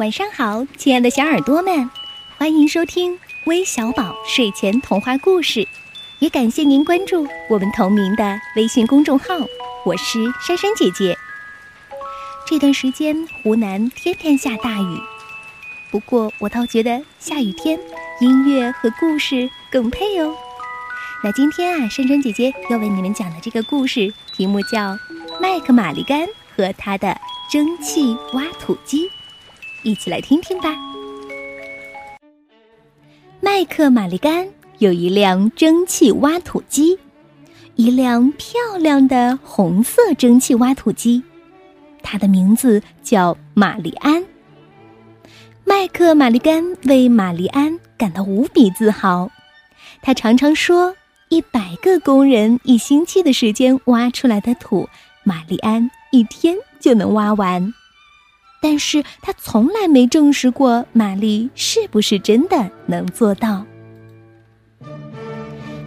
晚上好，亲爱的小耳朵们，欢迎收听微小宝睡前童话故事，也感谢您关注我们同名的微信公众号。我是珊珊姐姐。这段时间湖南天天下大雨，不过我倒觉得下雨天音乐和故事更配哦。那今天啊，珊珊姐姐要为你们讲的这个故事题目叫《麦克玛丽甘和他的蒸汽挖土机》。一起来听听吧。麦克玛丽甘有一辆蒸汽挖土机，一辆漂亮的红色蒸汽挖土机，它的名字叫玛丽安。麦克玛丽甘为玛丽安感到无比自豪，他常常说：“一百个工人一星期的时间挖出来的土，玛丽安一天就能挖完。”但是他从来没证实过玛丽是不是真的能做到。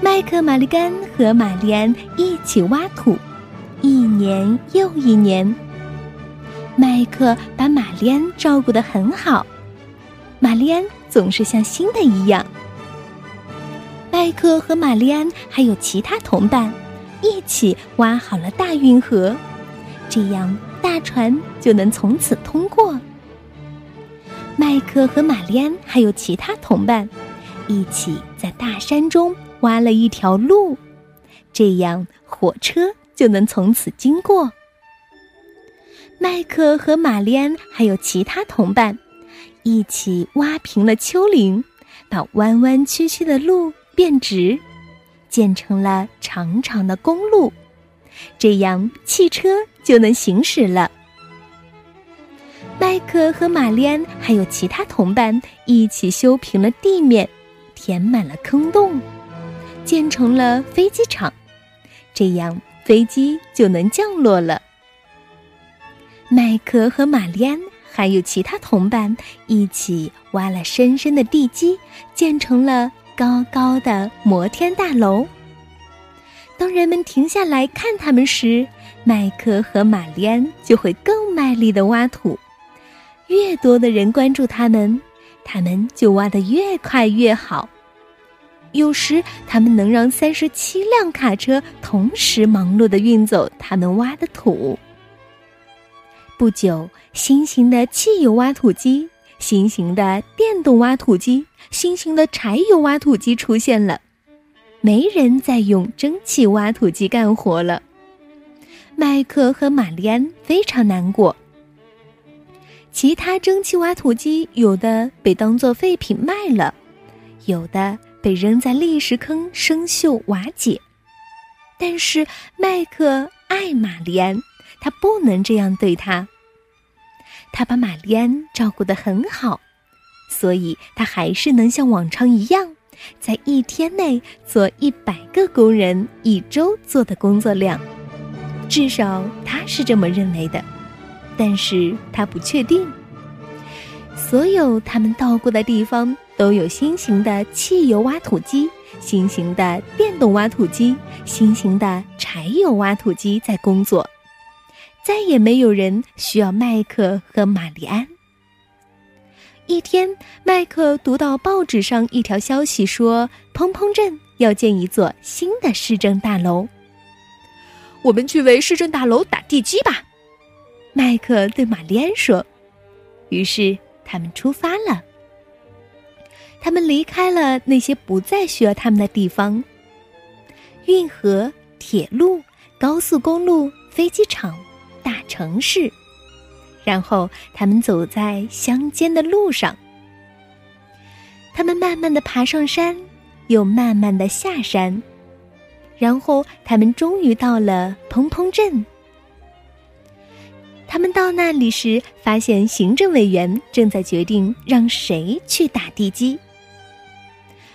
麦克玛丽甘和玛丽安一起挖土，一年又一年。麦克把玛丽安照顾得很好，玛丽安总是像新的一样。麦克和玛丽安还有其他同伴，一起挖好了大运河，这样。大船就能从此通过。麦克和玛丽安还有其他同伴，一起在大山中挖了一条路，这样火车就能从此经过。麦克和玛丽安还有其他同伴，一起挖平了丘陵，把弯弯曲曲的路变直，建成了长长的公路。这样，汽车就能行驶了。麦克和玛丽安还有其他同伴一起修平了地面，填满了坑洞，建成了飞机场。这样，飞机就能降落了。麦克和玛丽安还有其他同伴一起挖了深深的地基，建成了高高的摩天大楼。当人们停下来看他们时，麦克和玛丽安就会更卖力的挖土。越多的人关注他们，他们就挖得越快越好。有时，他们能让三十七辆卡车同时忙碌的运走他们挖的土。不久，新型的汽油挖土机、新型的电动挖土机、新型的柴油挖土机出现了。没人再用蒸汽挖土机干活了。麦克和玛丽安非常难过。其他蒸汽挖土机有的被当作废品卖了，有的被扔在砾石坑生锈瓦解。但是麦克爱玛丽安，他不能这样对他。他把玛丽安照顾得很好，所以他还是能像往常一样。在一天内做一百个工人一周做的工作量，至少他是这么认为的，但是他不确定。所有他们到过的地方都有新型的汽油挖土机、新型的电动挖土机、新型的柴油挖土机在工作，再也没有人需要麦克和玛丽安。一天，麦克读到报纸上一条消息，说砰砰镇要建一座新的市政大楼。我们去为市政大楼打地基吧，麦克对玛丽安说。于是他们出发了。他们离开了那些不再需要他们的地方：运河、铁路、高速公路、飞机场、大城市。然后他们走在乡间的路上，他们慢慢的爬上山，又慢慢的下山，然后他们终于到了砰砰镇。他们到那里时，发现行政委员正在决定让谁去打地基。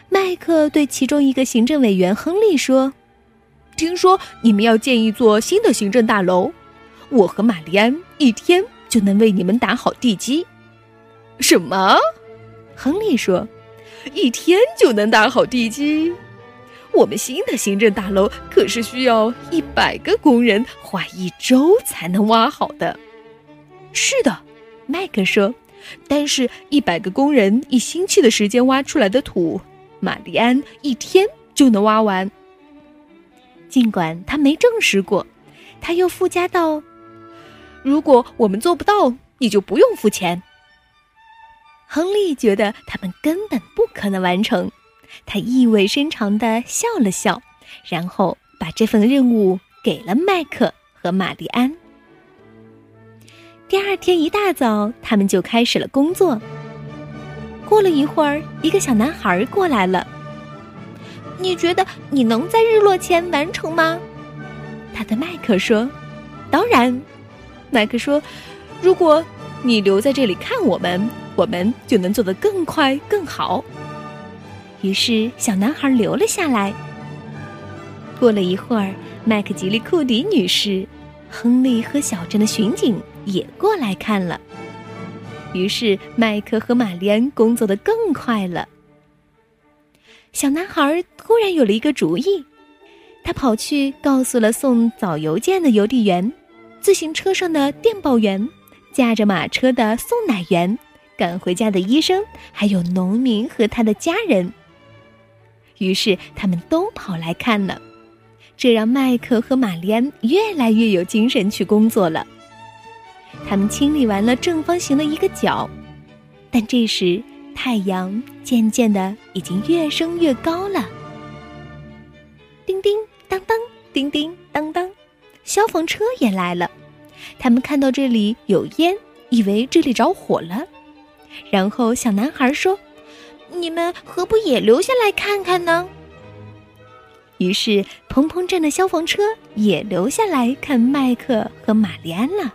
麦克对其中一个行政委员亨利说：“听说你们要建一座新的行政大楼，我和玛丽安一天。”就能为你们打好地基。什么？亨利说：“一天就能打好地基？我们新的行政大楼可是需要一百个工人花一周才能挖好的。”是的，麦克说：“但是，一百个工人一星期的时间挖出来的土，玛丽安一天就能挖完。尽管他没证实过，他又附加道：“如果我们做不到，你就不用付钱。”亨利觉得他们根本不可能完成，他意味深长的笑了笑，然后把这份任务给了麦克和玛丽安。第二天一大早，他们就开始了工作。过了一会儿，一个小男孩过来了。你觉得你能在日落前完成吗？他对麦克说：“当然。”麦克说：“如果你留在这里看我们。”我们就能做得更快更好。于是，小男孩留了下来。过了一会儿，麦克吉利库迪女士、亨利和小镇的巡警也过来看了。于是，麦克和玛丽安工作的更快了。小男孩突然有了一个主意，他跑去告诉了送早邮件的邮递员、自行车上的电报员、驾着马车的送奶员。赶回家的医生，还有农民和他的家人。于是他们都跑来看了，这让麦克和玛丽安越来越有精神去工作了。他们清理完了正方形的一个角，但这时太阳渐渐的已经越升越高了。叮叮当当，叮叮当当，消防车也来了。他们看到这里有烟，以为这里着火了。然后小男孩说：“你们何不也留下来看看呢？”于是蓬蓬镇的消防车也留下来看麦克和玛丽安了。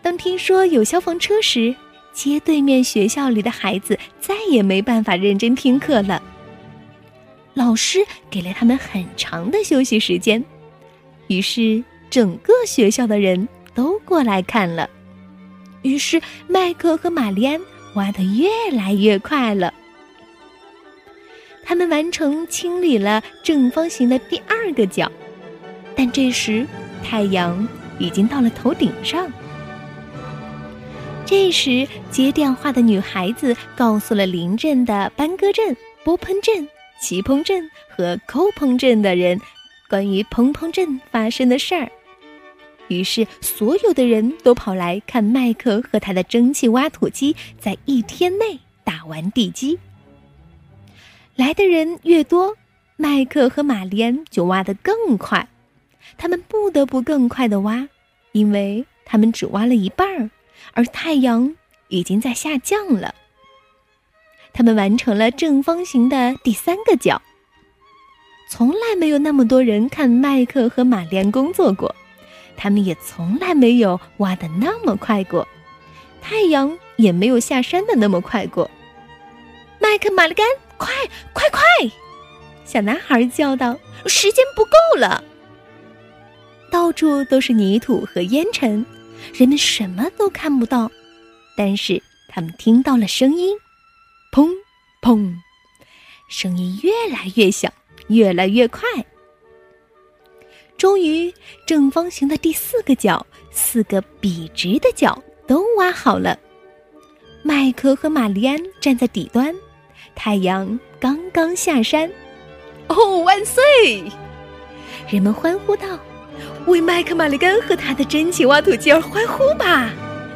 当听说有消防车时，街对面学校里的孩子再也没办法认真听课了。老师给了他们很长的休息时间，于是整个学校的人都过来看了。于是，麦克和玛丽安挖得越来越快了。他们完成清理了正方形的第二个角，但这时太阳已经到了头顶上。这时，接电话的女孩子告诉了邻镇的班戈镇、波喷镇、齐蓬镇和扣蓬镇的人关于蓬蓬镇发生的事儿。于是，所有的人都跑来看麦克和他的蒸汽挖土机在一天内打完地基。来的人越多，麦克和玛丽安就挖得更快。他们不得不更快的挖，因为他们只挖了一半儿，而太阳已经在下降了。他们完成了正方形的第三个角。从来没有那么多人看麦克和玛丽安工作过。他们也从来没有挖的那么快过，太阳也没有下山的那么快过。麦克、玛丽甘，快快快！小男孩叫道：“时间不够了。”到处都是泥土和烟尘，人们什么都看不到，但是他们听到了声音，砰砰，声音越来越响，越来越快。终于，正方形的第四个角，四个笔直的角都挖好了。麦克和玛丽安站在底端，太阳刚刚下山。哦，万岁！人们欢呼道：“为麦克、玛丽甘和他的真气挖土机而欢呼吧！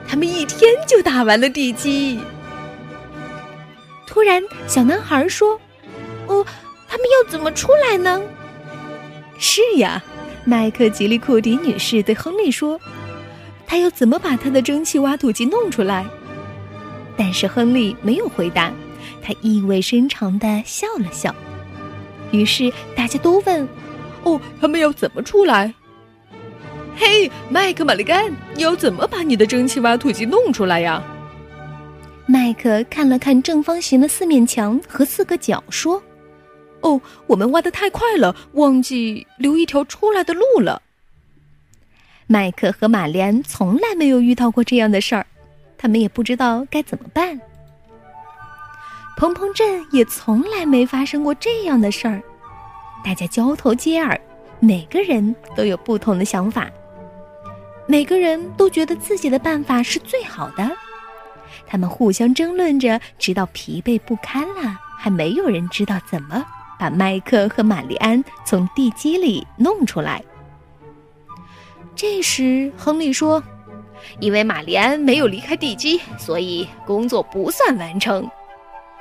他们一天就打完了地基。”突然，小男孩说：“哦，他们要怎么出来呢？”是呀。麦克吉利库迪女士对亨利说：“他要怎么把他的蒸汽挖土机弄出来？”但是亨利没有回答，他意味深长的笑了笑。于是大家都问：“哦，他们要怎么出来？”“嘿，麦克·玛丽甘，你要怎么把你的蒸汽挖土机弄出来呀？”麦克看了看正方形的四面墙和四个角，说。哦，我们挖的太快了，忘记留一条出来的路了。麦克和玛丽安从来没有遇到过这样的事儿，他们也不知道该怎么办。蓬蓬镇也从来没发生过这样的事儿，大家交头接耳，每个人都有不同的想法，每个人都觉得自己的办法是最好的，他们互相争论着，直到疲惫不堪了，还没有人知道怎么把麦克和玛丽安从地基里弄出来。这时，亨利说：“因为玛丽安没有离开地基，所以工作不算完成，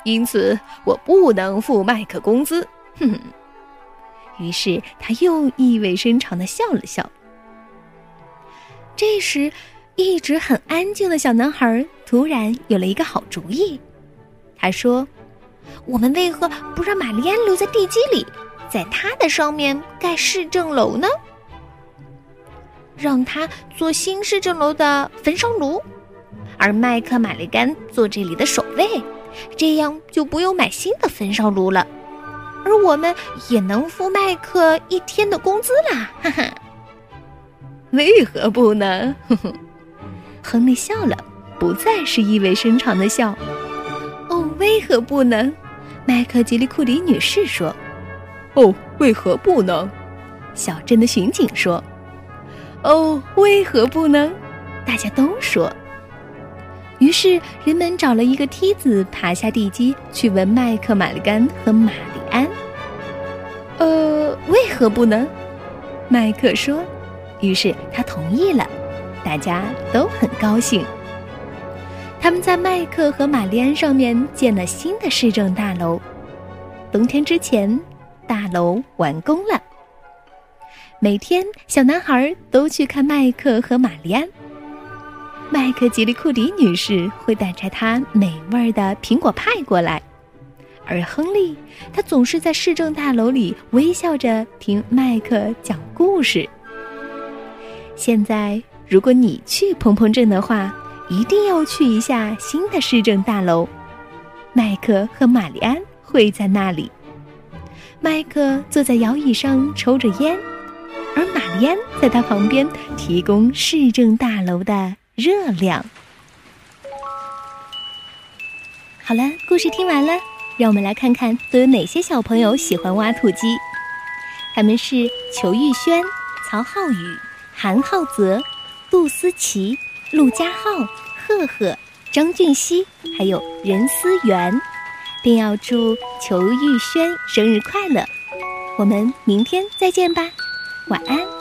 因此我不能付麦克工资。”哼哼。于是他又意味深长的笑了笑。这时，一直很安静的小男孩突然有了一个好主意。他说：“我们为何不让玛丽安留在地基里，在她的上面盖市政楼呢？让她做新市政楼的焚烧炉，而麦克、玛丽甘做这里的守卫，这样就不用买新的焚烧炉了。”而我们也能付麦克一天的工资啦，哈哈！为何不能？哼哼，亨利笑了，不再是意味深长的笑。哦，为何不能？麦克吉利库里女士说。哦，为何不能？小镇的巡警说。哦，为何不能？大家都说。于是人们找了一个梯子，爬下地基，去问麦克、玛丽甘和玛丽安。呃，为何不能？麦克说。于是他同意了，大家都很高兴。他们在麦克和玛丽安上面建了新的市政大楼。冬天之前，大楼完工了。每天，小男孩都去看麦克和玛丽安。麦克吉利库迪女士会带着她美味的苹果派过来，而亨利，他总是在市政大楼里微笑着听麦克讲故事。现在，如果你去蓬蓬镇的话，一定要去一下新的市政大楼。麦克和玛丽安会在那里。麦克坐在摇椅上抽着烟，而玛丽安在他旁边提供市政大楼的。热量。好了，故事听完了，让我们来看看都有哪些小朋友喜欢挖土机。他们是裘玉轩、曹浩宇、韩浩泽、杜思琪、陆佳浩、赫赫、张俊熙，还有任思源，并要祝裘玉轩生日快乐。我们明天再见吧，晚安。